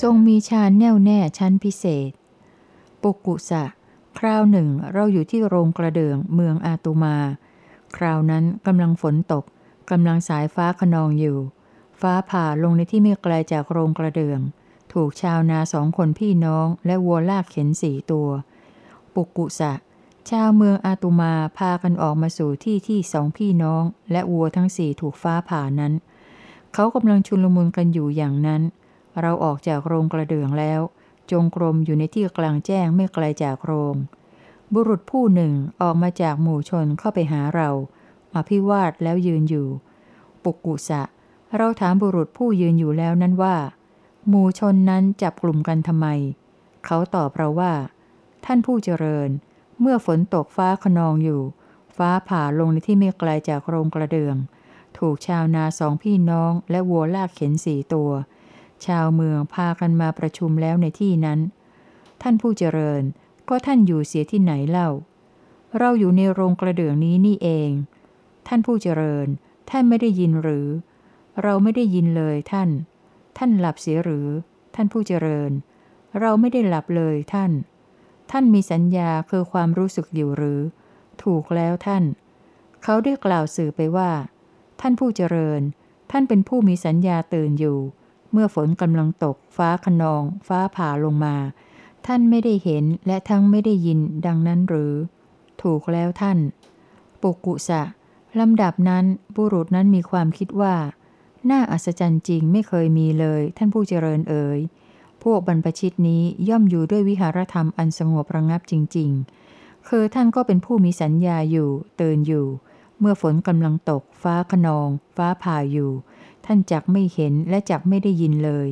ทรงมีฌานแน่วแน่ชั้นพิเศษ ปุกุสะ คราวหนึ่งเราอยู่ที่โรงกระเดื่องเมืองอาตุมา คราวนั้นกำลังฝนตกกำลังสายฟ้าขนองอยู่ ฟ้าผ่าลงในที่ไม่ไกลจากโรงกระเดื่อง ถูกชาวนาสองคนพี่น้องและวัวลากเข็นสี่ตัว ปุกุสะ ชาวเมืองอาตุมาพากันออกมาสู่ที่ที่สองพี่น้อง และวัวทั้งสี่ถูกฟ้าผ่านั้น เขากำลังชุลมุนกันอยู่อย่างนั้น เราออกจากโรงกระเดื่องแล้ว จงกรมอยู่ในที่กลางแจ้งไม่ไกลจากโรง บุรุษผู้หนึ่งออกมาจากหมู่ชนเข้าไปหาเราอภิวาทแล้วยืนอยู่ ปุกกุสะ เราถามบุรุษผู้ยืนอยู่แล้วนั้นว่า หมู่ชนนั้นจับกลุ่มกันทำไม เขาตอบเราว่า ท่านผู้เจริญ เมื่อฝนตกฟ้าขนองอยู่ ฟ้าผ่าลงในที่ไม่ไกลจากโรงกระเดือง ถูกชาวนาสองพี่น้องและวัวลากเข็นสี่ตัว ชาวเมืองพากันมาประชุมแล้วในที่นั้น ท่านผู้เจริญก็ท่านอยู่เสียที่ไหนเล่า เราอยู่ในโรงกระเดื่องนี้นี่เอง ท่านผู้เจริญ ท่านไม่ได้ยินหรือ เราไม่ได้ยินเลยท่าน ท่านหลับเสียหรือ ท่านผู้เจริญ เราไม่ได้หลับเลยท่าน ท่านมีสัญญาคือความรู้สึกอยู่หรือ ถูกแล้วท่าน เขาได้กล่าวสื่อไปว่า ท่านผู้เจริญ ท่านเป็นผู้มีสัญญาตื่นอยู่ เมื่อฝนกำลังตก ฟ้าขนอง ฟ้าผ่าลงมา ท่านไม่ได้เห็นและทั้งไม่ได้ยินดังนั้นหรือ ถูกแล้วท่าน ปุกุสะลำดับนั้นบุรุษนั้นมีความคิดว่า น่าอัศจรรย์จริงไม่เคยมีเลย ท่านผู้เจริญเอ๋ยพวกบรรพชิตนี้ย่อมอยู่ด้วยวิหารธรรมอันสงบระงับจริง ๆ คือท่านก็เป็นผู้มีสัญญาอยู่เตือนอยู่ เมื่อฝนกำลังตก ฟ้าขนอง ฟ้าผ่าอยู่ ท่านจักไม่เห็นและจักไม่ได้ยินเลย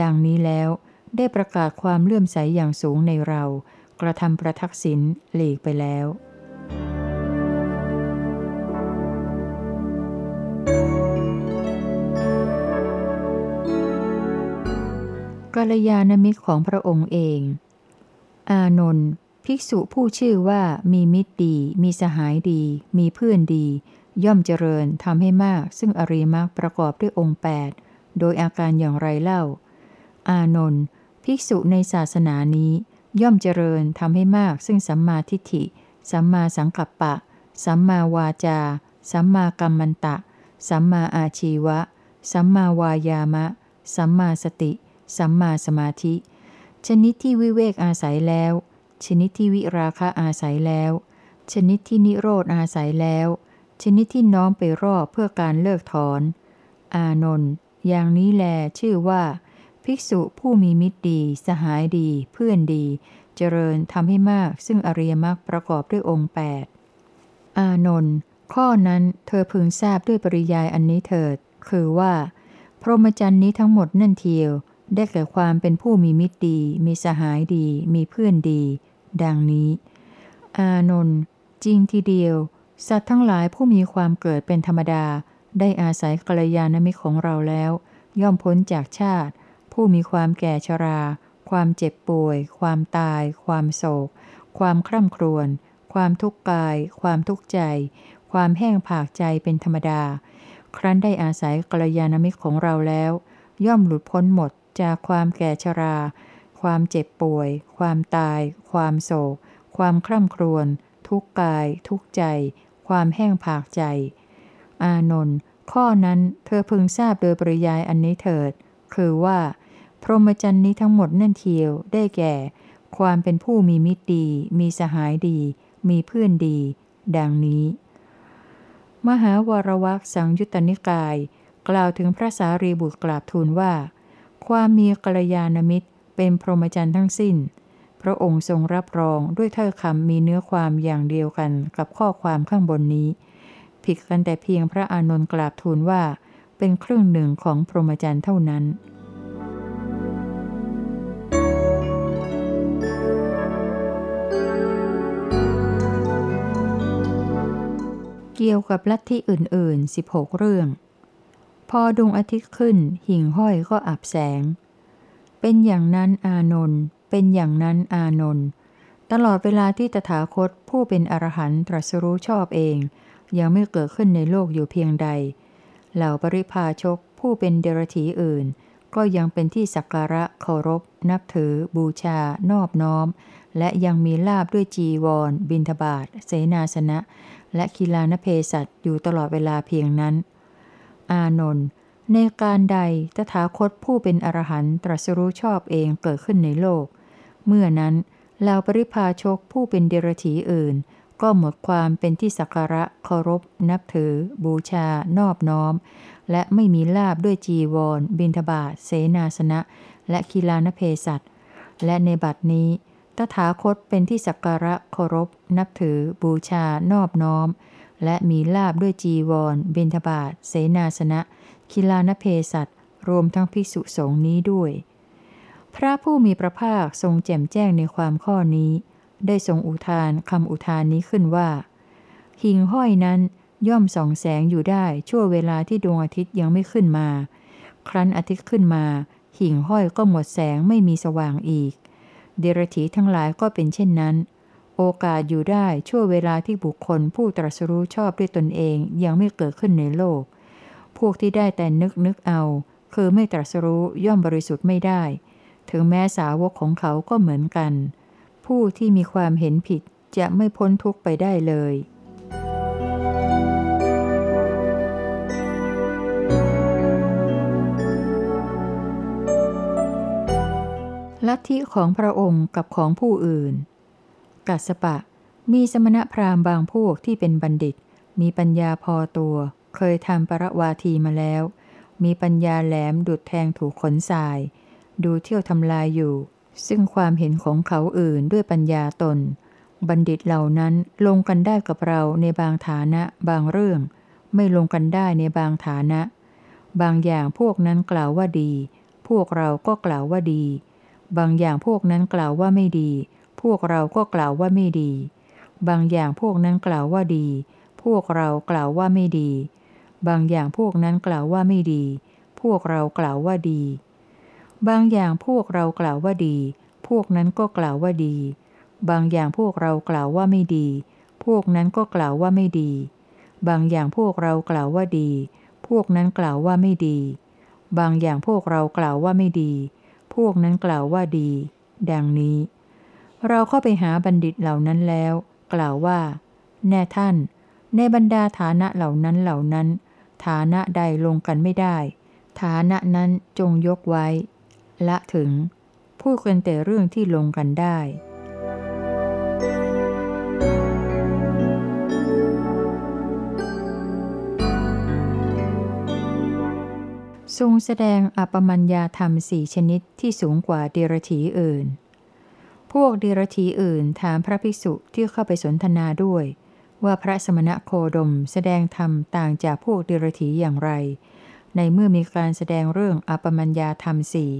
ดังนี้แล้วได้ประกาศความเลื่อมใสอย่างสูงในเรา กระทำประทักษิณหลีกไปแล้วกัลยาณมิตรของพระองค์เอง อานนท์ ภิกษุผู้ชื่อว่ามีมิตรดี มีสหายดี มีเพื่อนดี ย่อมเจริญทำให้มาก ซึ่งอริมักประกอบด้วยองค์ 8 โดยอาการอย่างไรเล่า อานนท์ภิกษุในศาสนานี้ ย่อมเจริญทำให้มาก ซึ่งสัมมาทิฏฐิ สัมมาสังกัปปะ สัมมาวาจา สัมมากัมมันตะ สัมมาอาชีวะ สัมมาวายามะ สัมมาสติ สัมมาสมาธิ ชนิดที่วิเวกอาศัยแล้ว ชนิดที่วิราคะอาศัยแล้ว ชนิดที่นิโรธอาศัยแล้ว ชนิดที่น้อมไปรอบเพื่อการเลิกถอน อานนท์อย่างนี้แลชื่อว่า ภิกษุผู้มีมิตรดี สหายดี เพื่อนดี เจริญทำให้มาก ซึ่งอริยมรรคประกอบด้วยองค์8อานนท์ข้อนั้นเธอพึงทราบด้วยปริยายอันนี้เถิด คือว่า พรหมจรรย์นี้ทั้งหมดนั่นเทียว ได้แก่ความเป็นผู้มีมิตรดี มีสหายดี มีเพื่อนดี ดังนี้ อานนท์จริงทีเดียว สัตว์ทั้งหลายผู้มีความเกิดเป็นธรรมดา ได้อาศัยกัลยาณมิตรของเราแล้ว ย่อมพ้นจากชาติ ผู้มีความแก่ชรา ความเจ็บป่วย ความตาย ความโศก ความคร่ำครวญ ความทุกข์กาย ความทุกข์ใจ ความแห้งผากใจเป็นธรรมดา ครั้นได้อาศัยกัลยาณมิตรของเราแล้ว ย่อมหลุดพ้นหมดจากความแก่ชรา ความเจ็บป่วย ความตาย ความโศก ความคร่ำครวญ ทุกกาย ทุกใจ ความแห้งผากใจ อานนท์ข้อนั้นเธอพึงทราบโดยปริยายอันนี้เถิด คือว่า พรหมจรรย์นี้ทั้งหมดนั่นเทียวได้แก่ ความเป็นผู้มีมิตรดี มีสหายดี มีเพื่อนดี ดังนี้ มหาวรวักสังยุตตนิกาย กล่าวถึงพระสารีบุตรกราบทูลว่า ความมีกัลยาณมิตรเป็นพรหมจรรย์ทั้งสิ้น ระองค์ทรงรับรองด้วยถ้อยคำมีเนื้อความอย่างเดียวกันกับข้อความข้างบนนี้ ผิดกันแต่เพียงพระอานนท์กราบทูลว่า เป็นครึ่งหนึ่งของพรหมจรรย์เท่านั้นเกี่ยวกับลัทธิอื่นๆ 16 เรื่อง พอดวงอาทิตย์ขึ้น หิ่งห้อยก็อับแสง เป็นอย่างนั้นอานนท์ เป็นอย่างนั้นอานนท์ตลอดเวลาที่ตถาคตผู้เป็นอรหันตรัสรู้ชอบเอง ยังไม่เกิดขึ้นในโลกอยู่เพียงใด เหล่าปริพาชกผู้เป็นเดรธีอื่น ก็ยังเป็นที่สักการะเคารพ นับถือ บูชา นอบน้อม และยังมีลาบด้วยจีวร บินทบาทเสนาสนะ และคิลานเพสัตอยู่ตลอดเวลาเพียงนั้น อานนท์ ในการใดตถาคตผู้เป็นอรหันตรัสรู้ชอบเองเกิดขึ้นในโลก เมื่อนั้นเหล่าปริพาชกผู้เป็นเดรถีอื่น ก็หมดความเป็นที่สักการะเคารพ นับถือ บูชา นอบน้อม และไม่มีลาบด้วยจีวร บินทบาทเสนาสนะ และคีลานเพสัตและในบัดนี้ ตถาคตเป็นที่สักการะเคารพ นับถือ บูชา นอบน้อม และมีลาบด้วยจีวร บินทบาทเสนาสนะ คิลานเพสัตรวมทั้งภิกษุสงฆ์นี้ด้วย พระผู้มีพระภาคทรงแจ่มแจ้งในความข้อนี้ ได้ทรงอุทานคำอุทานนี้ขึ้นว่า หิงห้อยนั้นย่อมส่องแสงอยู่ได้ชั่วเวลาที่ดวงอาทิตย์ยังไม่ขึ้นมา ครั้นอาทิตย์ขึ้นมา หิ่งห้อยก็หมดแสงไม่มีสว่างอีก เดรธีทั้งหลายก็เป็นเช่นนั้น โอกาสอยู่ได้ชั่วเวลาที่บุคคลผู้ตรัสรู้ชอบด้วยตนเองยังไม่เกิดขึ้นในโลก พวกที่ได้แต่นึกนึกเอา คือไม่ตรัสรู้ย่อมบริสุทธิ์ไม่ได้ ถึงแม้สาวกของเขาก็เหมือนกัน ผู้ที่มีความเห็นผิดจะไม่พ้นทุกข์ไปได้เลยลัทธิของพระองค์กับของผู้อื่น กัสปะ มีสมณพราหมณ์บางพวกที่เป็นบัณฑิต มีปัญญาพอตัว เคยทำปรวาทีมาแล้ว มีปัญญาแหลมดุดแทงถูกขนทราย ดูเที่ยวทำลายอยู่ ซึ่งความเห็นของเขาอื่นด้วยปัญญาตน บัณฑิตเหล่านั้นลงกันได้กับเราในบางฐานะบางเรื่อง ไม่ลงกันได้ในบางฐานะ บางอย่างพวกนั้นกล่าวว่าดี พวกเราก็กล่าวว่าดี บางอย่างพวกนั้นกล่าวว่าไม่ดี พวกเราก็กล่าวว่าไม่ดี บางอย่างพวกนั้นกล่าวว่าดี พวกเรากล่าวว่าไม่ดี บางอย่างพวกนั้นกล่าวว่าไม่ดี พวกเรากล่าวว่าดี บางอย่างพวกเรากล่าวว่าดี พวกนั้นก็กล่าวว่าดี บางอย่างพวกเรากล่าวว่าไม่ดี พวกนั้นก็กล่าวว่าไม่ดี บางอย่างพวกเรากล่าวว่าดี พวกนั้นกล่าวว่าไม่ดี บางอย่างพวกเรากล่าวว่าไม่ดี พวกนั้นกล่าวว่าดี ดังนี้ เราเข้าไปหาบัณฑิตเหล่านั้นแล้ว กล่าวว่า แน่ท่านในบรรดาฐานะเหล่านั้นเหล่านั้น ฐานะใดลงกันไม่ได้ ฐานะนั้นจงยกไว้ ละถึง พูดกันแต่เรื่องที่ลงกันได้ทรงแสดงอปมัญญาธรรมสี่ชนิดที่สูงกว่าเดรถีอื่น พวกเดรถีอื่นถามพระภิกษุที่เข้าไปสนทนาด้วย ว่าพระสมณะโคดมแสดงธรรมต่างจากพวกเดรถีอย่างไร ในเมื่อมีการแสดงเรื่องอปมัญญาธรรมสี่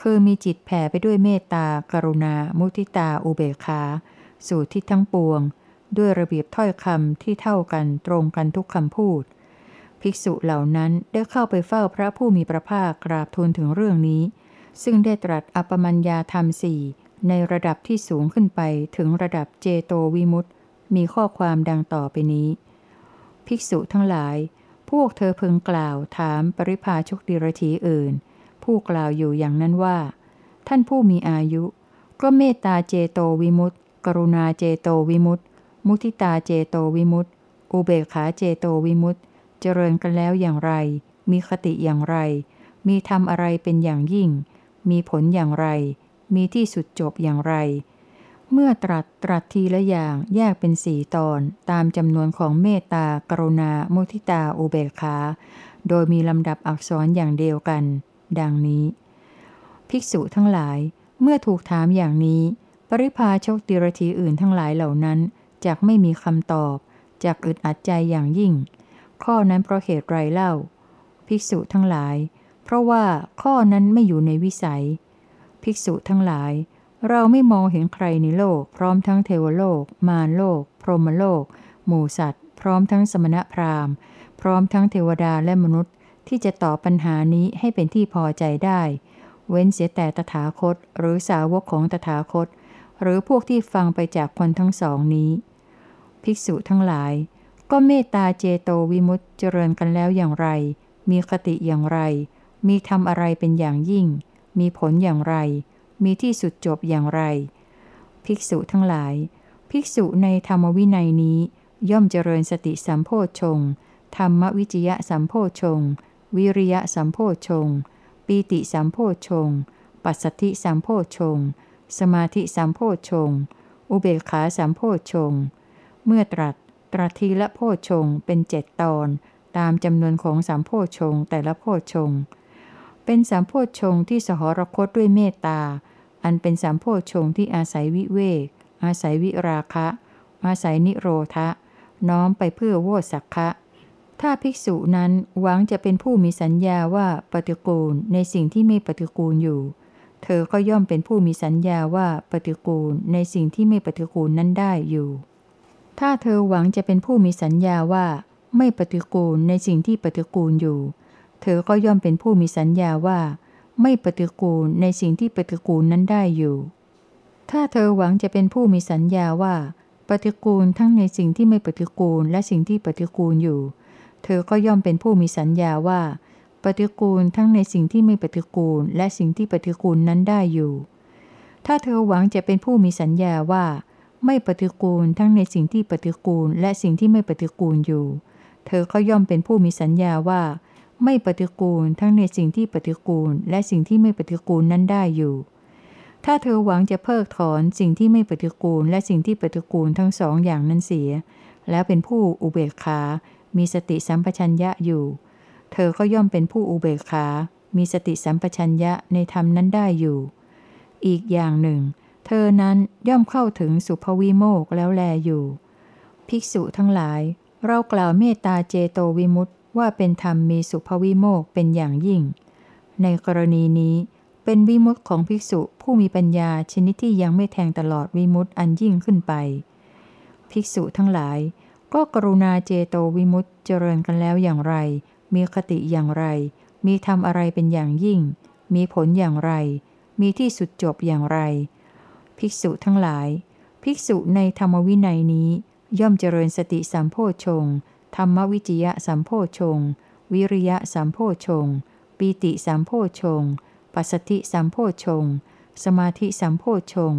คือมีจิตแผ่ไปด้วยเมตตา กรุณา มุทิตา อุเบกขา สู่ทิศทั้งปวง ด้วยระเบียบถ้อยคำที่เท่ากันตรงกันทุกคำพูด ภิกษุเหล่านั้นได้เข้าไปเฝ้าพระผู้มีพระภาคกราบทูลถึงเรื่องนี้ ซึ่งได้ตรัสอปมัญญาธรรมสี่ในระดับที่สูงขึ้นไปถึงระดับเจโตวิมุตติ มีข้อความดังต่อไปนี้ ภิกษุทั้งหลาย พวกเธอพึงกล่าวถามปริพาชกดิรถีอื่น ผู้กล่าวอยู่อย่างนั้นว่า ท่านผู้มีอายุ ก็เมตตาเจโตวิมุตติ กรุณาเจโตวิมุตติ มุทิตาเจโตวิมุตติ อุเบกขาเจโตวิมุตติ เจริญกันแล้วอย่างไร มีคติอย่างไร มีทำอะไรเป็นอย่างยิ่ง มีผลอย่างไร มีที่สุดจบอย่างไร เมื่อตรัสตรัสทีละอย่างแยกเป็นสี่ตอน ตามจำนวนของเมตตากรุณา มุทิตาอุเบกขา โดยมีลำดับอักษรอย่างเดียวกัน ดังนี้ ภิกษุทั้งหลาย เมื่อถูกถามอย่างนี้ ปริพาชกติรทีอื่นทั้งหลายเหล่านั้นจากไม่มีคำตอบจากอึดอัดใจอย่างยิ่ง ข้อนั้นเพราะเหตุไรเล่า ภิกษุทั้งหลาย เพราะว่าข้อนั้นไม่อยู่ในวิสัย ภิกษุทั้งหลาย เราไม่มองเห็นใครในโลก พร้อมทั้งเทวโลก มารโลก พรหมโลก หมู่สัตว์ พร้อมทั้งสมณพราหมณ์ พร้อมทั้งเทวดาและมนุษย์ ที่จะตอบปัญหานี้ให้เป็นที่พอใจได้ เว้นเสียแต่ตถาคต หรือสาวกของตถาคต หรือพวกที่ฟังไปจากคนทั้งสองนี้ ภิกษุทั้งหลาย ก็เมตตาเจโตวิมุตติเจริญกันแล้วอย่างไร มีคติอย่างไรมมีทำอะไรเป็นอย่างยิ่ง มีผลอย่างไร มีที่สุดจบอย่างไร ภิกษุทั้งหลาย ภิกษุในธรรมวินัยนี้ ย่อมเจริญสติสัมโพชงธรรมวิจยะสัมโพชงวิริยะสัมโพชงปีติสัมโพชงปัสสติสัมโพชงสมาธิสัมโพชงอุเบกขาสัมโพชงเมื่อตรัสตรัทีละโพชงเป็นเจ็ดตอน ตามจำนวนของสัมโพชงแต่ละโพชง เป็นสัมโพชงที่สหรคตด้วยเมตตา อันเป็นสัมโพชงที่อาศัยวิเวก อาศัยวิราคะ อาศัยนิโรธะ น้อมไปเพื่อโวสักคะถ้าภิกษุนั้นหวังจะเป็นผู้มีสัญญาว่าปฏิกูลในสิ่งที่ไม่ปฏิกูลอยู่ เธอก็ย่อมเป็นผู้มีสัญญาว่าปฏิกูลในสิ่งที่ไม่ปฏิกูลนั้นได้อยู่ ถ้าเธอหวังจะเป็นผู้มีสัญญาว่า ไม่ปฏิกูลในสิ่งที่ปฏิกูลอยู่ เธอก็ย่อมเป็นผู้มีสัญญาว่า ไม่ปฏิกูลในสิ่งที่ปฏิกูลนั้นได้อยู่ ถ้าเธอหวังจะเป็นผู้มีสัญญาว่า ปฏิกูลทั้งในสิ่งที่ไม่ปฏิกูลและสิ่งที่ปฏิกูลอยู่ เธอก็ย่อมเป็นผู้มีสัญญาว่า ปฏิกูลทั้งในสิ่งที่ไม่ปฏิกูลและสิ่งที่ปฏิกูลนั้นได้อยู่ ถ้าเธอหวังจะเป็นผู้มีสัญญาว่า ไม่ปฏิกูลทั้งในสิ่งที่ปฏิกูลและสิ่งที่ไม่ปฏิกูลอยู่ เธอก็ย่อมเป็นผู้มีสัญญาว่า ไม่ปฏิกูลทั้งในสิ่งที่ปฏิกูล และสิ่งที่ไม่ปฏิกูลนั้นได้อยู่ ถ้าเธอหวังจะเพิกถอนสิ่งที่ไม่ปฏิกูล และสิ่งที่ปฏิกูลทั้งสองอย่างนั้นเสีย แล้วเป็นผู้อุเบกขา มีสติสัมปชัญญะอยู่ เธอก็ย่อมเป็นผู้อุเบกขา มีสติสัมปชัญญะในธรรมนั้นได้อยู่ อีกอย่างหนึ่ง เธอนั้นย่อมเข้าถึงสุภวิโมกแล้วแลอยู่ ภิกษุทั้งหลาย เรากล่าวเมตตาเจโตวิมุตต ว่าเป็นธรรมมีสุภวิโมกเป็นอย่างยิ่ง ในกรณีนี้เป็นวิมุตของภิกษุผู้มีปัญญาชนิดที่ยังไม่แทงตลอดวิมุตอันยิ่งขึ้นไป ภิกษุทั้งหลาย ก็กรุณาเจโตวิมุตเจริญกันแล้วอย่างไร มีคติอย่างไร มีทำอะไรเป็นอย่างยิ่ง มีผลอย่างไร มีที่สุดจบอย่างไร ภิกษุทั้งหลาย ภิกษุในธรรมวินัยนี้ย่อมเจริญสติสัมโพชง ธรรมวิจยะสัมโพชง วิริยะสัมโพชง ปีติสัมโพชง ปัสสติสัมโพชง สมาธิสัมโพชง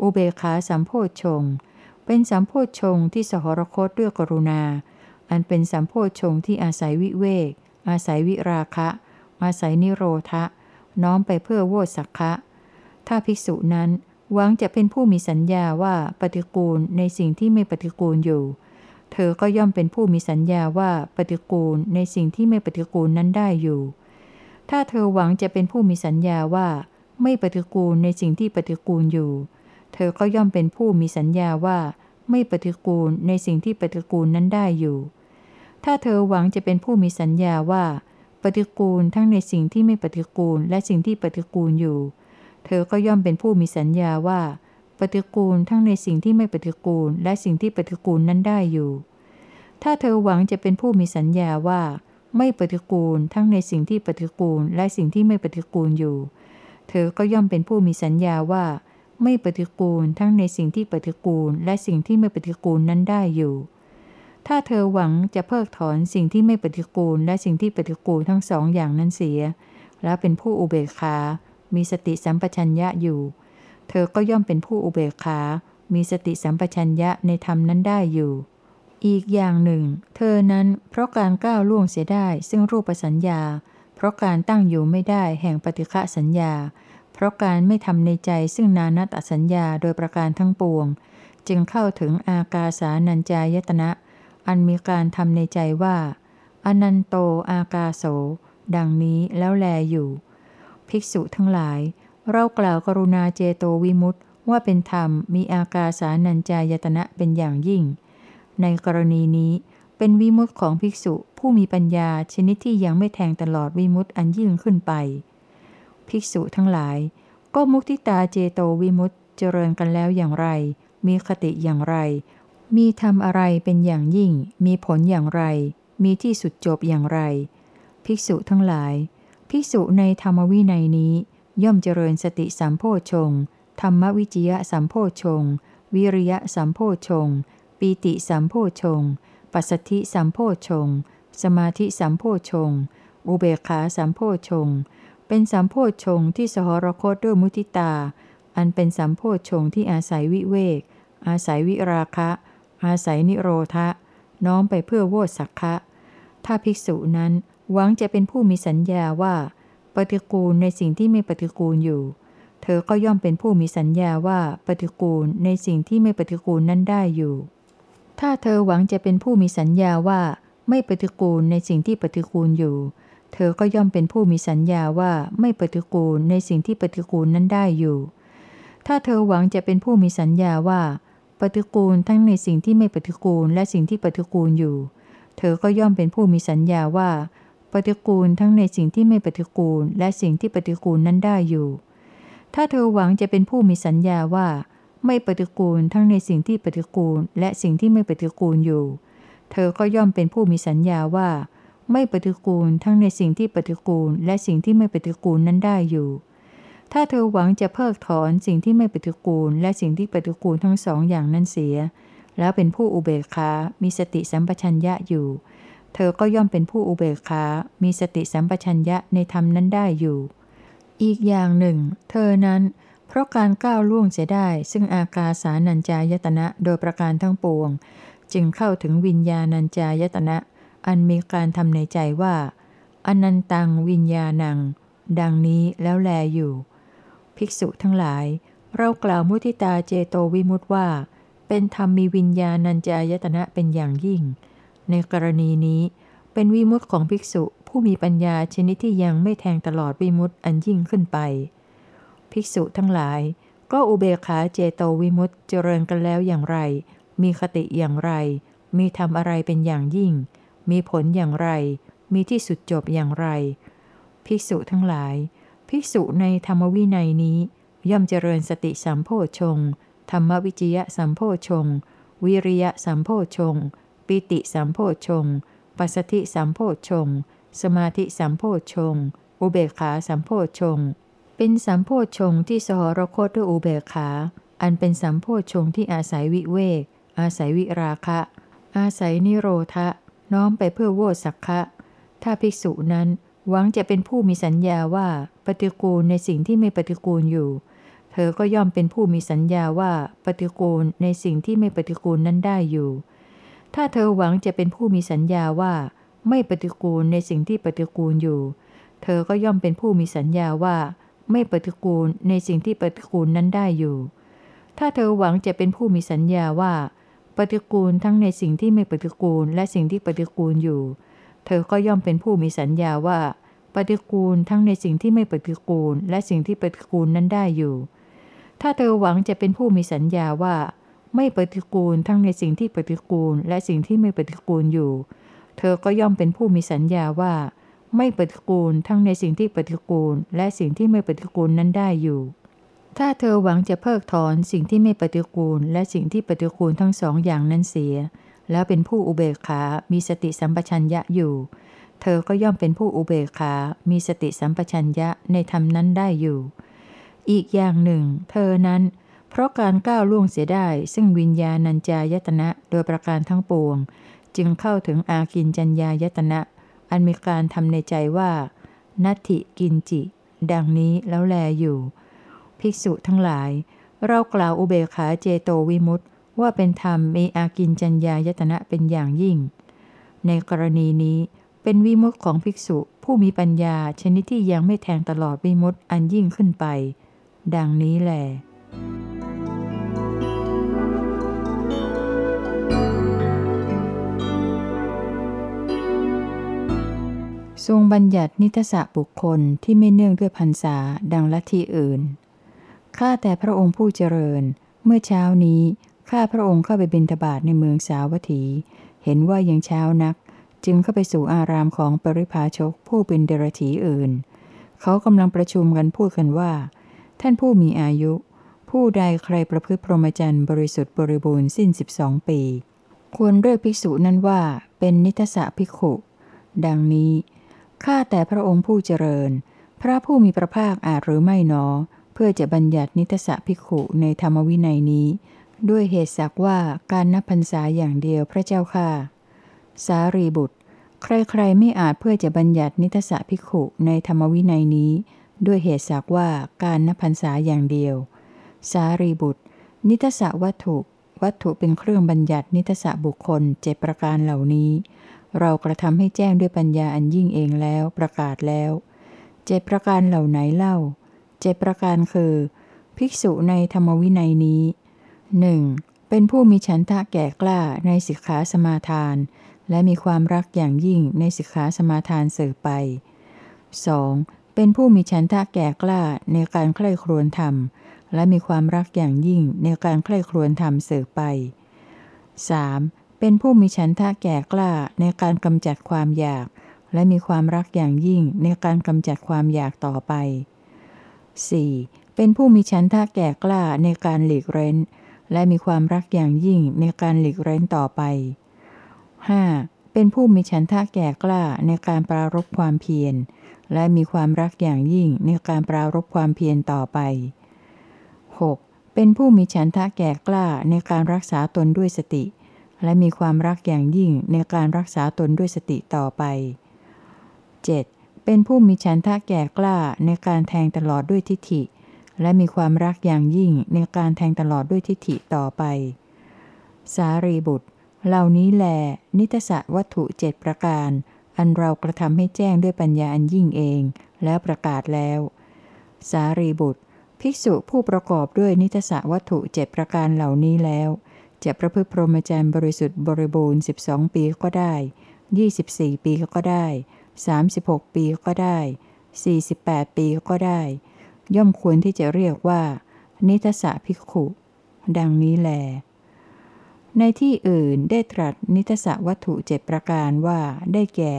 อุเบขาสัมโพชง เป็นสัมโพชงที่สหรคตด้วยกรุณา อันเป็นสัมโพชงที่อาศัยวิเวก อาศัยวิราคะ อาศัยนิโรธะ น้อมไปเพื่อโวสักคะ ถ้าภิกษุนั้นหวังจะเป็นผู้มีสัญญาว่าปฏิกูลในสิ่งที่ไม่ปฏิกูลอยู่ เธอก็ย่อมเป็นผู้มีสัญญาว่าปฏิกูลในสิ่งที่ไม่ปฏิกูลนั้นได้อยู่ ถ้าเธอหวังจะเป็นผู้มีสัญญาว่า ไม่ปฏิกูลในสิ่งที่ปฏิกูลอยู่ เธอก็ย่อมเป็นผู้มีสัญญาว่า ไม่ปฏิกูลในสิ่งที่ปฏิกูลนั้นได้อยู่ ถ้าเธอหวังจะเป็นผู้มีสัญญาว่า ปฏิกูลทั้งในสิ่งที่ไม่ปฏิกูลและสิ่งที่ปฏิกูลอยู่ เธอก็ย่อมเป็นผู้มีสัญญาว่า ปฏิกูลทั้งในสิ่งที่ไม่ปฏิกูล และสิ่งที่ปฏิกูลนั้นได้อยู่ ถ้าเธอหวังจะเป็นผู้มีสัญญาว่า ไม่ปฏิกูลทั้งในสิ่งที่ปฏิกูล และสิ่งที่ไม่ปฏิกูลอยู่ เธอก็ย่อมเป็นผู้มีสัญญาว่า ไม่ปฏิกูลทั้งในสิ่งที่ปฏิกูล และสิ่งที่ไม่ปฏิกูลนั้นได้อยู่ ถ้าเธอหวังจะเพิกถอนสิ่งที่ไม่ปฏิกูล และสิ่งที่ปฏิกูลทั้งสองอย่างนั้นเสีย แล้วเป็นผู้อุเบกขา มีสติสัมปชัญญะอยู่ เธอก็ย่อมเป็นผู้อุเบกขา มีสติสัมปชัญญะในธรรมนั้นได้อยู่ อีกอย่างหนึ่ง เธอนั้นเพราะการก้าวล่วงเสียได้ซึ่งรูปสัญญา เพราะการตั้งอยู่ไม่ได้แห่งปฏิฆะสัญญา เพราะการไม่ทำในใจซึ่งนานัตสัญญาโดยประการทั้งปวง จึงเข้าถึงอากาสานัญจายตนะ อันมีการทำในใจว่า อนันโตอากาโส ดังนี้แล้วแลอยู่ ภิกษุทั้งหลาย เรากล่าวกรุณาเจโตวิมุตต์ว่าเป็นธรรมมีอากาสานัญจายตนะเป็นอย่างยิ่ง ในกรณีนี้เป็นวิมุตต์ของภิกษุผู้มีปัญญาชนิดที่ยังไม่แทงตลอดวิมุตต์อันยิ่งขึ้นไป ภิกษุทั้งหลาย ก็มุติตาเจโตวิมุตต์เจริญกันแล้วอย่างไร มีคติอย่างไร มีทำอะไรเป็นอย่างยิ่ง มีผลอย่างไร มีที่สุดจบอย่างไร ภิกษุทั้งหลาย ภิกษุในธรรมวินัยนี้ ย่อมเจริญสติสัมโพชงธรรมวิจยะสัมโพชงวิริยะสัมโพชงปีติสัมโพชงปัสสธิสัมโพชงสมาธิสัมโพชงอุเบกขาสัมโพชงเป็นสัมโพชงที่สหรคตด้วยมุติตา อันเป็นสัมโพชงที่อาศัยวิเวก อาศัยวิราคะ อาศัยนิโรธะ น้อมไปเพื่อโวสักคะ ถ้าภิกษุนั้นหวังจะเป็นผู้มีสัญญาว่า ปฏิกูลในสิ่งที่ไม่ปฏิกูลอยู่ เธอก็ย่อมเป็นผู้มีสัญญาว่าปฏิกูลในสิ่งที่ไม่ปฏิกูลนั้นได้อยู่ ถ้าเธอหวังจะเป็นผู้มีสัญญาว่าไม่ปฏิกูลในสิ่งที่ปฏิกูลอยู่ เธอก็ย่อมเป็นผู้มีสัญญาว่าไม่ปฏิกูลในสิ่งที่ปฏิกูลนั้นได้อยู่ ถ้าเธอหวังจะเป็นผู้มีสัญญาว่า ปฏิกูลทั้งในสิ่งที่ไม่ปฏิกูลและสิ่งที่ปฏิกูลอยู่ เธอก็ย่อมเป็นผู้มีสัญญาว่า ปฏิกูลทั้งในสิ่งที่ไม่ปฏิกูล และสิ่งที่ปฏิกูลนั้นได้อยู่ ถ้าเธอหวังจะเป็นผู้มีสัญญาว่า ไม่ปฏิกูลทั้งในสิ่งที่ปฏิกูล และสิ่งที่ไม่ปฏิกูลอยู่ เธอก็ย่อมเป็นผู้มีสัญญาว่า ไม่ปฏิกูลทั้งในสิ่งที่ปฏิกูล และสิ่งที่ไม่ปฏิกูลนั้นได้อยู่ ถ้าเธอหวังจะเพิกถอนสิ่งที่ไม่ปฏิกูล และสิ่งที่ปฏิกูลทั้งสองอย่างนั้นเสีย แล้วเป็นผู้อุเบกขา มีสติสัมปชัญญะอยู่ เธอก็ย่อมเป็นผู้อุเบกขา มีสติสัมปชัญญะในธรรมนั้นได้อยู่ อีกอย่างหนึ่ง เธอนั้น เพราะการก้าวล่วงเสียได้ ซึ่งอากาสานัญจายตนะโดยประการทั้งปวง จึงเข้าถึงวิญญาณัญจายตนะ อันมีการทำในใจว่า อนันตังวิญญาณัง ดังนี้แล้วแลอยู่ ภิกษุทั้งหลาย เรากล่าวมุทิตาเจโตวิมุตว่า เป็นธรรมมีวิญญาณัญจายตนะเป็นอย่างยิ่ง ในกรณีนี้เป็นวิมุตของภิกษุผู้มีปัญญาชนิดที่ยังไม่แทงตลอดวิมุตอันยิ่งขึ้นไป ภิกษุทั้งหลาย ก็อุเบกขาเจโตวิมุตเจริญกันแล้วอย่างไร มีคติอย่างไร มีทำอะไรเป็นอย่างยิ่ง มีผลอย่างไร มีที่สุดจบอย่างไร ภิกษุทั้งหลาย ภิกษุในธรรมวินัยนี้ ย่อมเจริญสติสัมโพชงธรรมวิจยะสัมโพชงวิริยะสัมโพชง ปิติสัมโพชงปัสสติสัมโพชงสมาธิสัมโพชงอุเบกขาสัมโพชงเป็นสัมโพชงที่สหรคตด้วยอุเบกขา อันเป็นสัมโพชงที่อาศัยวิเวก อาศัยวิราคะ อาศัยนิโรธะ น้อมไปเพื่อโวสักคะ ถ้าภิกษุนั้นหวังจะเป็นผู้มีสัญญาว่าปฏิกูลในสิ่งที่ไม่ปฏิกูลอยู่ เธอก็ย่อมเป็นผู้มีสัญญาว่าปฏิกูลในสิ่งที่ไม่ปฏิกูลนั้นได้อยู่ ถ้าเธอหวังจะเป็นผู้มีสัญญาว่า ไม่ปฏิกูลในสิ่งที่ปฏิกูลอยู่ เธอก็ย่อมเป็นผู้มีสัญญาว่า ไม่ปฏิกูลในสิ่งที่ปฏิกูลนั้นได้อยู่ ถ้าเธอหวังจะเป็นผู้มีสัญญาว่า ปฏิกูลทั้งในสิ่งที่ไม่ปฏิกูลและสิ่งที่ปฏิกูลอยู่ เธอก็ย่อมเป็นผู้มีสัญญาว่า ปฏิกูลทั้งในสิ่งที่ไม่ปฏิกูลและสิ่งที่ปฏิกูลนั้นได้อยู่ ถ้าเธอหวังจะเป็นผู้มีสัญญาว่า ไม่ปฏิกูลทั้งในสิ่งที่ปฏิกูลและสิ่งที่ไม่ปฏิกูลอยู่ เธอก็ย่อมเป็นผู้มีสัญญาว่า ไม่ปฏิกูลทั้งในสิ่งที่ปฏิกูล และสิ่งที่ไม่ปฏิกูลนั้นได้อยู่ ถ้าเธอหวังจะเพิกถอนสิ่งที่ไม่ปฏิกูล และสิ่งที่ปฏิกูลทั้งสองอย่างนั้นเสีย แล้วเป็นผู้อุเบกขา มีสติสัมปชัญญะอยู่ เธอก็ย่อมเป็นผู้อุเบกขา มีสติสัมปชัญญะในธรรมนั้นได้อยู่ อีกอย่างหนึ่ง เธอนั้น เพราะการก้าวล่วงเสียได้ซึ่งวิญญาณัญจายตนะโดยประการทั้งปวง จึงเข้าถึงอากินจัญญายตนะ อันมีการทำในใจว่า นัตถิกินจิ ดังนี้แล้วแลอยู่ ภิกษุทั้งหลาย เรากล่าวอุเบขาเจโตวิมุตต์ว่าเป็นธรรมมีอากินจัญญายตนะเป็นอย่างยิ่ง ในกรณีนี้เป็นวิมุตต์ของภิกษุผู้มีปัญญาชนิดที่ยังไม่แทงตลอดวิมุตต์อันยิ่งขึ้นไป ดังนี้แหละ ทรงบัญญัตินิทสะบุคคลที่ไม่เนื่องด้วยพรรษาดังละที่อื่น ข้าแต่พระองค์ผู้เจริญ เมื่อเช้านี้ ข้าพระองค์เข้าไปบิณฑบาตในเมืองสาวัตถี เห็นว่ายังเช้านัก จึงเข้าไปสู่อารามของปริพาชกผู้เป็นเดรถีอื่น เขากำลังประชุมกันพูดกันว่า ท่านผู้มีอายุ ผู้ใดใครประพฤติพรหมจรรย์บริสุทธิ์บริบูรณ์สิ้นสิบสองปี ควรเรียกภิกษุนั้นว่า เป็นนิทสะภิกขุ ดังนี้ ข้าแต่พระองค์ผู้เจริญ พระผู้มีพระภาคอาจหรือไม่หนอ เพื่อจะบัญญัตินิตสะภิกขุในธรรมวินัยนี้ ด้วยเหตุสักว่าการนับพรรษาอย่างเดียวพระเจ้าค่ะ สารีบุตร ใครๆไม่อาจเพื่อจะบัญญัตินิทสะพิขุในธรรมวินัยนี้ ด้วยเหตุสักว่าการนับพันษาอย่างเดียว สารีบุตร นิทสะวัตถุ วัตถุเป็นเครื่องบัญญัตินิทสะบุคคลเจประการเหล่านี้ เรากระทำให้แจ้งด้วยปัญญาอันยิ่งเองแล้วประกาศแล้ว เจ็ประการเหล่าไหนเล่า เจ็ประการคือ ภิกษุในธรรมวินัยนี้หนึ่งเป็นผู้มีฉันทะแก่กล้าในสิกขาสมาทาน และมีความรักอย่างยิ่งในสิกขาสมาทานสืบไป 2. เป็นผู้มีฉันทะแก่กล้าในการใคร่ครวญธรรม และมีความรักอย่างยิ่งในการใคร่ครวญธรรมสืบไป 3. เป็นผู้มีฉันทะแก่กล้าในการกำจัดความอยาก และมีความรักอย่างยิ่งในการกำจัดความอยากต่อไป 4. เป็นผู้มีฉันทะแก่กล้าในการหลีกเร้น และมีความรักอย่างยิ่งในการหลีกเร้นต่อไป 5. เป็นผู้มีฉันทะแก่กล้าในการปรารบความเพียร และมีความรักอย่างยิ่งในการปรารบความเพียรต่อไป 6. เป็นผู้มีฉันทะแก่กล้าในการรักษาตนด้วยสติ และมีความรักอย่างยิ่งในการรักษาตนด้วยสติต่อไป 7. เป็นผู้มีฉันทะแก่กล้าในการแทงตลอดด้วยทิฏฐิ และมีความรักอย่างยิ่งในการแทงตลอดด้วยทิฏฐิต่อไป สารีบุตร เหล่านี้แล นิตสะวัตถุเจ็ดประการ อันเรากระทำให้แจ้งด้วยปัญญาอันยิ่งเอง แล้วประกาศแล้ว สารีบุตร ภิกษุผู้ประกอบด้วยนิตสะวัตถุเจ็ดประการเหล่านี้แล้ว จะประพฤติพรหมจรรย์บริสุทธิ์บริบูรณ์ 12 ปีก็ได้ 24 ปีก็ได้ 36 ปีก็ได้ 48 ปีก็ได้ ย่อมควรที่จะเรียกว่า นิทสะภิกขุ ดังนี้แล ในที่อื่นได้ตรัสนิทสะวัตถุเจ็ดประการว่าได้แก่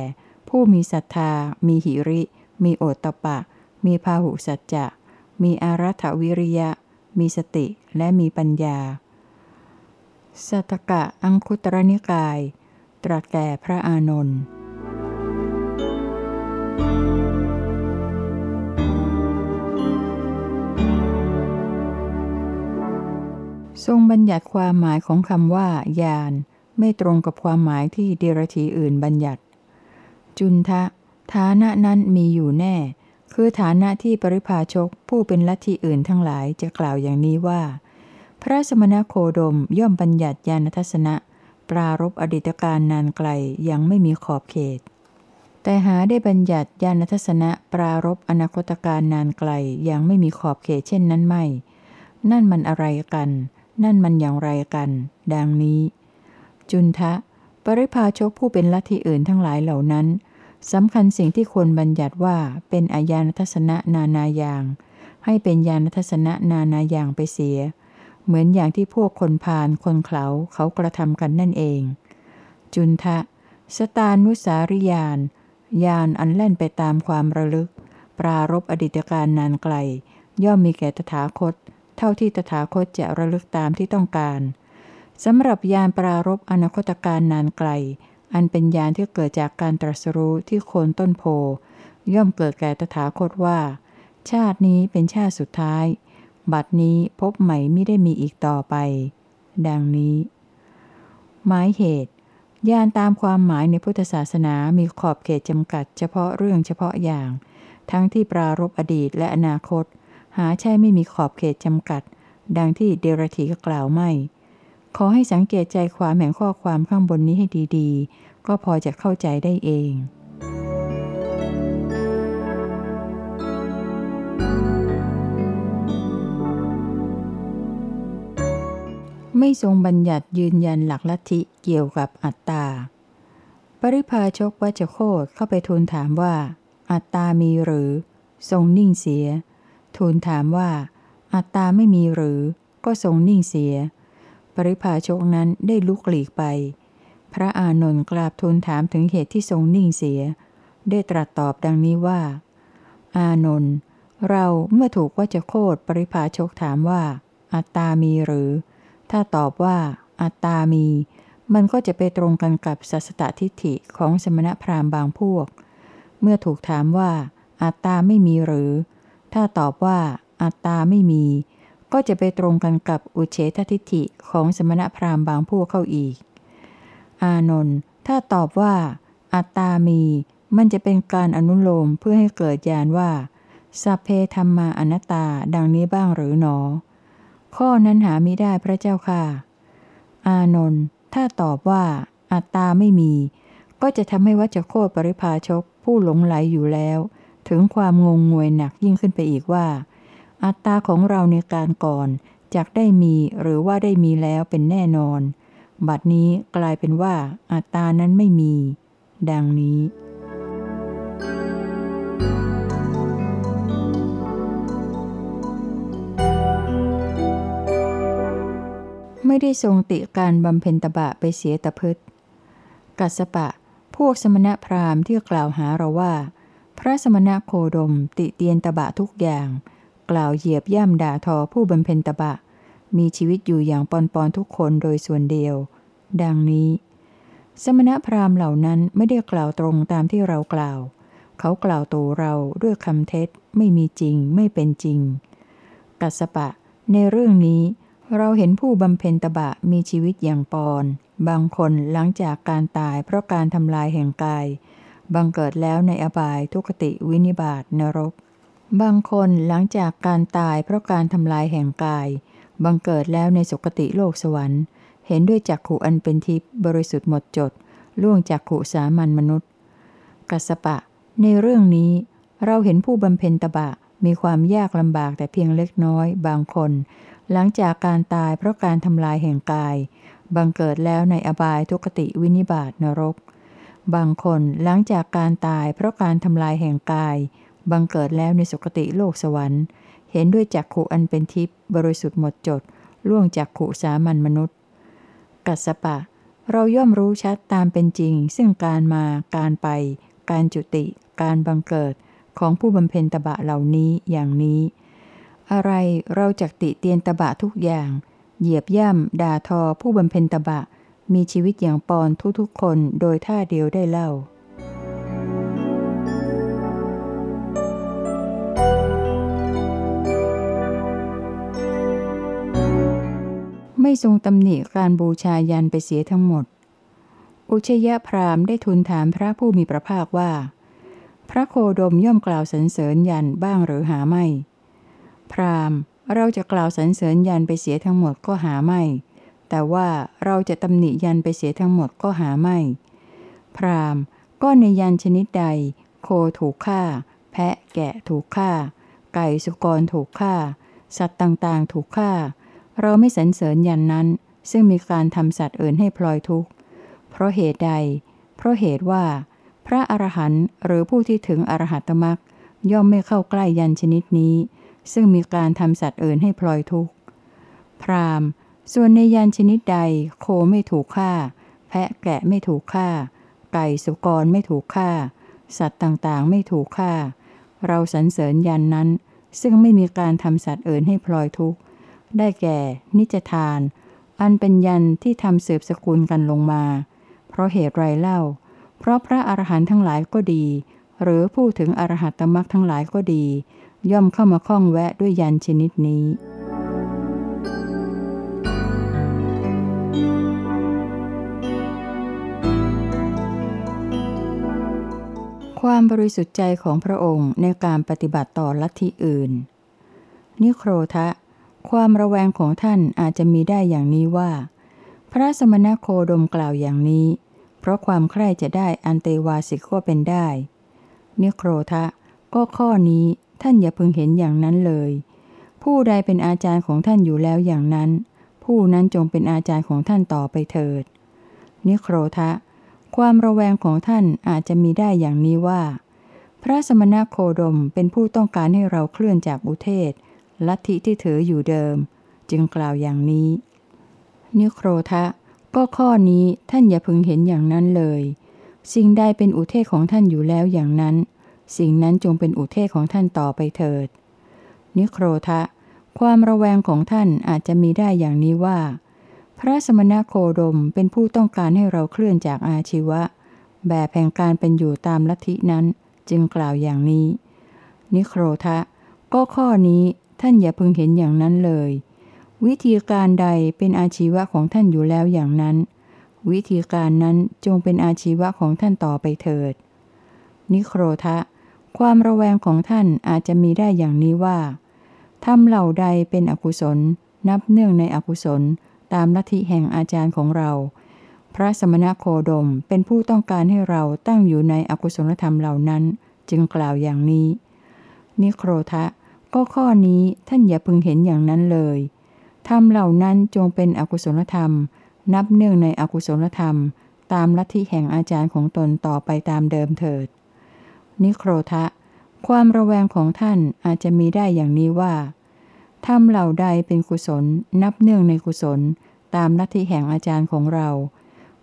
ผู้มีศรัทธา มีหิริ มีโอตตะปะ มีพาหุสัจจะ มีอารัฐวิริยะ มีสติและมีปัญญา สัตกะอังคุตรนิกาย ตรัสแก่พระอานนท์ทรงบัญญัติความหมายของคำว่า ยาน ไม่ตรงกับความหมายที่เดรธีอื่นบัญญัติ จุนทะ ฐานะนั้นมีอยู่แน่ คือฐานะที่ปริพาชกผู้เป็นลัทธิอื่นทั้งหลายจะกล่าวอย่างนี้ว่า พระสมณโคดมย่อมบัญญัติญาณทัศนะ ปรารบอดีตการนานไกลยังไม่มีขอบเขต แต่หาได้บัญญัติญาณทัศนะปรารบอนาคตการนานไกลยังไม่มีขอบเขตเช่นนั้นไม่ นั่นมันอะไรกัน นั่นมันอย่างไรกัน ดังนี้ จุนทะ ปริพาชกผู้เป็นลัทธิอื่นทั้งหลายเหล่านั้นสำคัญสิ่งที่ควรบัญญัติว่าเป็นอาญานทัศนะนานาอย่าง ให้เป็นญาณทัศนะนานาอย่างไปเสีย เหมือนอย่างที่พวกคนพาลคนเขาเขากระทำกันนั่นเอง จุนทะ สตานุสาริยาน ยานอันแล่นไปตามความระลึก ปรารบอดีตการนานไกล ย่อมมีแก่ตถาคต เท่าที่ตถาคตจะระลึกตามที่ต้องการสำหรับยานปรารบอนาคตการนานไกล อันเป็นยานที่เกิดจากการตรัสรู้ที่โคนต้นโพ ย่อมเกิดแก่ตถาคตว่า ชาตินี้เป็นชาติสุดท้าย บัดนี้พบใหม่ไม่ได้มีอีกต่อไป ดังนี้ หมายเหตุยานตามความหมายในพุทธศาสนามีขอบเขตจำกัด เฉพาะเรื่องเฉพาะอย่าง ทั้งที่ปรารบอดีตและอนาคต หาใช่ไม่มีขอบเขตจำกัด ดังที่เดรธีกล่าวไม่ ขอให้สังเกตใจความแห่งข้อความข้างบนนี้ให้ดีๆ ก็พอจะเข้าใจได้เอง ไม่ทรงบัญญัติยืนยันหลักลัทธิเกี่ยวกับอัตตา ปริพาชกวัชโคตเข้าไปทูลถามว่า อัตตามีหรือ ทรงนิ่งเสีย ทูลถามว่า อัตตาไม่มีหรือ ก็ทรงนิ่งเสีย ปริภาชกนั้นได้ลุกหลีกไป พระอานนท์กราบทูลถามถึงเหตุที่ทรงนิ่งเสีย ได้ตรัสตอบดังนี้ว่า อานนท์เราเมื่อถูกว่าจโคดปริภาชกถามว่า อัตตามีหรือ ถ้าตอบว่า อัตตามี มันก็จะไปตรงกันกับสัสตทิฏฐิของสมณพราหมณ์บางพวก เมื่อถูกถามว่า อัตตาไม่มีหรือ ถ้าตอบว่า อัตตาไม่มี ก็จะไปตรงกันกับอุเฉททิฏฐิของสมณพราหมณ์บางพวกเข้าอีก อานนท์ถ้าตอบว่า อัตตามี มันจะเป็นการอนุโลมเพื่อให้เกิดญาณว่าสัพเพธรรมาอนัตตาดังนี้บ้างหรือหนอ ข้อนั้นหาไม่ได้พระเจ้าค่ะ อานนท์ถ้าตอบว่าอัตตาไม่มี ก็จะทำให้วัจโคตปริภาชกผู้หลงไหลอยู่แล้ว ถึงความงงงวยหนักยิ่งขึ้นไปอีกว่า อัตตาของเราในการก่อนจากได้มีหรือว่าได้มีแล้วเป็นแน่นอน บัดนี้กลายเป็นว่าอัตตานั้นไม่มี ดังนี้ ไม่ได้ทรงติการบำเพ็ญตบะไปเสียตะพึดกัสปะ พวกสมณพราหมณ์ที่กล่าวหาเราว่า พระสมณโคดมติเตียนตบะทุกอย่าง กล่าวเหยียบย่ำด่าทอผู้บำเพ็ญตบะ มีชีวิตอยู่อย่างปอนปอนทุกคนโดยส่วนเดียว ดังนี้ สมณพราหมณ์เหล่านั้นไม่ได้กล่าวตรงตามที่เรากล่าว เขากล่าวตัวเราด้วยคำเท็จไม่มีจริงไม่เป็นจริง กัสปะ ในเรื่องนี้ เราเห็นผู้บำเพ็ญตบะมีชีวิตอย่างปอน บางคนหลังจากการตายเพราะการทำลายแห่งกาย บังเกิดแล้วในอบายทุกติวินิบาตนรก บางคนหลังจากการตายเพราะการทำลายแห่งกาย บังเกิดแล้วในสุคติโลกสวรรค์ เห็นด้วยจักขุอันเป็นทิพย์บริสุทธิ์หมดจด ล่วงจากขุสามัญมนุษย์ กัสปะ ในเรื่องนี้ เราเห็นผู้บำเพ็ญตบะมีความยากลำบากแต่เพียงเล็กน้อย บางคน หลังจากการตายเพราะการทำลายแห่งกาย บังเกิดแล้วในอบายทุกติวินิบาตนรก บางคนหลังจากการตายเพราะการทำลายแห่งกาย บังเกิดแล้วในสุคติโลกสวรรค์ เห็นด้วยจักขุอันเป็นทิพย์บริสุทธิ์หมดจด ล่วงจากขุสามัญมนุษย์ กัสปะ เราย่อมรู้ชัดตามเป็นจริง ซึ่งการมา การไป การจุติ การบังเกิดของผู้บำเพ็ญตบะเหล่านี้อย่างนี้ อะไรเราจักติเตียนตบะทุกอย่าง เหยียบย่ำด่าทอผู้บำเพ็ญตบะ มีชีวิตอย่างปอนทุกๆคนโดยท่าเดียวได้เล่าไม่ทรงตำหนิการบูชายันไปเสียทั้งหมด อุชยพรามได้ทูลถามพระผู้มีพระภาคว่า พระโคดมย่อมกล่าวสรรเสริญยันบ้างหรือหาไม่ พราหมณ์ เราจะกล่าวสรรเสริญยันไปเสียทั้งหมดก็หาไม่ แต่ว่าเราจะตำหนิยันไปเสียทั้งหมดก็หาไม่ พราหมณ์ ก็ในยันชนิดใด โคถูกฆ่า แพะแกะถูกฆ่า ไก่สุกรถูกฆ่า สัตว์ต่างๆ ถูกฆ่า เราไม่สรรเสริญยันนั้น ซึ่งมีการทำสัตว์อื่นให้พลอยทุกข์ เพราะเหตุใด เพราะเหตุว่า พระอรหันต์หรือผู้ที่ถึงอรหัตมรักย่อมไม่เข้าใกล้ยันชนิดนี้ ซึ่งมีการทำสัตว์อื่นให้พลอยทุกข์ พรามส่วนในยันชนิดใด โคไม่ถูกฆ่า แพะแกะไม่ถูกฆ่า ไก่สุกรไม่ถูกฆ่า สัตว์ต่างๆ ไม่ถูกฆ่า เราสรรเสริญยันนั้น ซึ่งไม่มีการทำสัตว์อื่นให้พลอยทุกข์ ได้แก่ นิจทาน อันเป็นยันที่ทำสืบสกุลกันลงมา เพราะเหตุไรเล่า เพราะพระอรหันต์ทั้งหลายก็ดี หรือผู้ถึงอรหัตตมรักทั้งหลายก็ดี ย่อมเข้ามาข้องแวะด้วยยันชนิดนี้ความบริสุทธิ์ใจของพระองค์ในการปฏิบัติต่อลัทธิอื่น นิโครทะ ความระแวงของท่านอาจจะมีได้อย่างนี้ว่า พระสมณโคดมกล่าวอย่างนี้ เพราะความใคร่จะได้อันเตวาสิกก็เป็นได้ นิโครทะ ก็ข้อนี้ ท่านอย่าพึงเห็นอย่างนั้นเลย ผู้ใดเป็นอาจารย์ของท่านอยู่แล้วอย่างนั้น ผู้นั้นจงเป็นอาจารย์ของท่านต่อไปเถิด นิโครทะ ความระแวงของท่านอาจจะมีได้อย่างนี้ว่า พระสมณโคดมเป็นผู้ต้องการให้เราเคลื่อนจากอุเทศ ลัทธิที่ถืออยู่เดิม จึงกล่าวอย่างนี้ นิโครทะ ก็ข้อนี้ท่านอย่าพึงเห็นอย่างนั้นเลย สิ่งใดเป็นอุเทศของท่านอยู่แล้วอย่างนั้น สิ่งนั้นจงเป็นอุเทศของท่านต่อไปเถิด นิโครทะ ความระแวงของท่านอาจจะมีได้อย่างนี้ว่า พระสมณโคดมเป็นผู้ต้องการให้เราเคลื่อนจากอาชีวะ แบบแห่งการเป็นอยู่ตามลัทธินั้น จึงกล่าวอย่างนี้ นิโครทะ ก็ข้อนี้ท่านอย่าพึงเห็นอย่างนั้นเลย วิธีการใดเป็นอาชีวะของท่านอยู่แล้วอย่างนั้น วิธีการนั้นจงเป็นอาชีวะของท่านต่อไปเถิด นิโครทะ ความระแวงของท่านอาจจะมีได้อย่างนี้ว่าทำเหล่าใดเป็นอกุศล นับเนื่องในอกุศล ตามลัทธิแห่งอาจารย์ของเรา พระสมณโคดมเป็นผู้ต้องการให้เราตั้งอยู่ในอกุศลธรรมเหล่านั้น จึงกล่าวอย่างนี้ นิโครทะ ก็ข้อนี้ท่านอย่าพึงเห็นอย่างนั้นเลยธรรมเหล่านั้นจงเป็นอกุศลธรรม นับเนื่องในอกุศลธรรม ตามลัทธิแห่งอาจารย์ของตนต่อไปตามเดิมเถิด นิโครทะ ความระแวงของท่านอาจจะมีได้อย่างนี้ว่าทำเหล่าใดเป็นกุศล นับเนื่องในกุศล ตามลัทธิแห่งอาจารย์ของเรา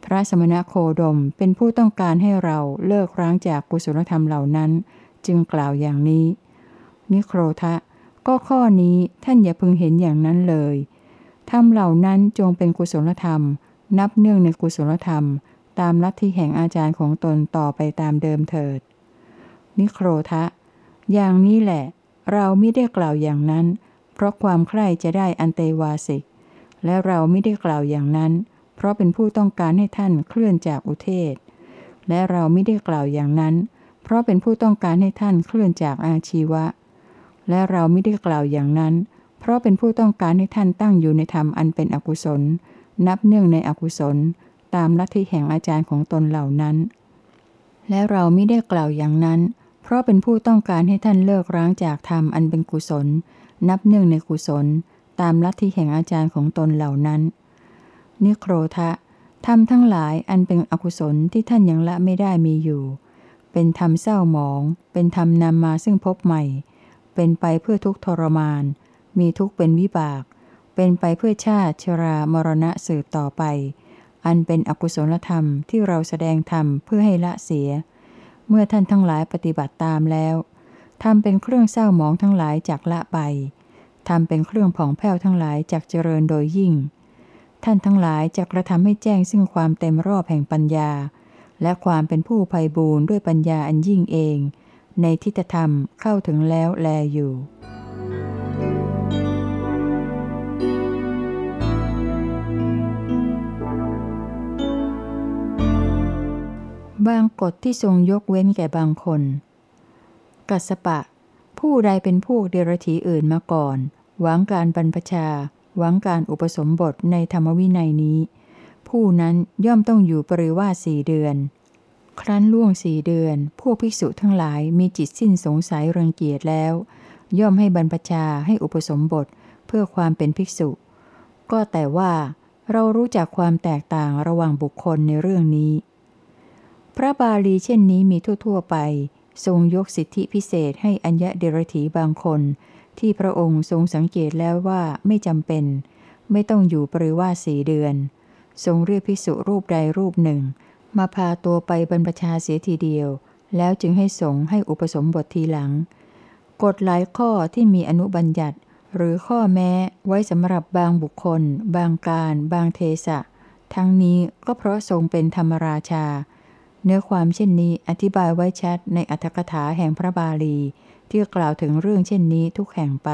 พระสมณโคดมเป็นผู้ต้องการให้เราเลิกร้างจากกุศลธรรมเหล่านั้น จึงกล่าวอย่างนี้ นิโครทะ ก็ข้อนี้ท่านอย่าพึงเห็นอย่างนั้นเลยธรรมเหล่านั้นจงเป็นกุศลธรรม นับเนื่องในกุศลธรรม ตามลัทธิแห่งอาจารย์ของตนต่อไปตามเดิมเถิด นิโครทะ อย่างนี้แหละ เราไม่ได้กล่าวอย่างนั้น เพราะความใคร่จะได้อันเตวาสิก และเราไม่ได้กล่าวอย่างนั้น เพราะเป็นผู้ต้องการให้ท่านเคลื่อนจากอุเทศ และเราไม่ได้กล่าวอย่างนั้น เพราะเป็นผู้ต้องการให้ท่านเคลื่อนจากอาชีวะ และเราไม่ได้กล่าวอย่างนั้น เพราะเป็นผู้ต้องการให้ท่านตั้งอยู่ในธรรมอันเป็นอกุศล นับเนื่องในอกุศล ตามลัทธิแห่งอาจารย์ของตนเหล่านั้นและเราไม่ได้กล่าวอย่างนั้นเราะเป็นผู้ต้องการให้ท่านเลิกร้างจากธรรมอันเป็นกุศล นับเนื่องในกุศล ตามลัทธิแห่งอาจารย์ของตนเหล่านั้น นิโครทะธรรมทั้งหลายอันเป็นอกุศลที่ท่านยังละไม่ได้มีอยู่ เป็นธรรมเศร้าหมอง เป็นธรรมนำมาซึ่งพบใหม่ เป็นไปเพื่อทุกทรมาน มีทุกเป็นวิบาก เป็นไปเพื่อชาติชรามรณะสืบต่อไป อันเป็นอกุศลธรรมที่เราแสดงธรรมเพื่อให้ละเสีย เมื่อท่านทั้งหลายปฏิบัติตามแล้วทำเป็นเครื่องเศร้าหมองทั้งหลายจากละไปทำเป็นเครื่องผ่องแผ้วทั้งหลายจากเจริญโดยยิ่ง ท่านทั้งหลายจะกระทำให้แจ้งซึ่งความเต็มรอบแห่งปัญญา และความเป็นผู้ไพ่บูรณ์ด้วยปัญญาอันยิ่งเอง ในทิฏฐธรรมเข้าถึงแล้วแลอยู่ บางกฎที่ทรงยกเว้นแก่บางคน กัสปะ ผู้ใดเป็นผู้เดรธีอื่นมาก่อน หวังการบรรพชา หวังการอุปสมบทในธรรมวินัยนี้ ผู้นั้นย่อมต้องอยู่ปริวาสี่เดือน ครั้นล่วงสี่เดือน พวกภิกษุทั้งหลายมีจิตสิ้นสงสัยรังเกียจแล้ว ย่อมให้บรรพชาให้อุปสมบทเพื่อความเป็นภิกษุ ก็แต่ว่าเรารู้จักความแตกต่างระหว่างบุคคลในเรื่องนี้ ระบาลีเช่นนี้มีทั่ว ๆ ไป ทรงยกสิทธิพิเศษให้อัญญเดรถีบางคน ที่พระองค์ทรงสังเกตแล้วว่าไม่จำเป็น ไม่ต้องอยู่ปริวาสีเดือน ทรงเรียกพิสุรูปใดรูปหนึ่ง มาพาตัวไปบรรพชาเสียทีเดียว แล้วจึงให้สงให้อุปสมบททีหลัง กฎหลายข้อที่มีอนุบัญญัติ หรือข้อแม้ไว้สำหรับบางบุคคล บางการ บางเทสะ ทั้งนี้ก็เพราะทรงเป็นธรรมราชา เนื้อความเช่นนี้อธิบายไว้ชัดในอัธกถาแห่งพระบาลี ที่กล่าวถึงเรื่องเช่นนี้ทุกแห่งไป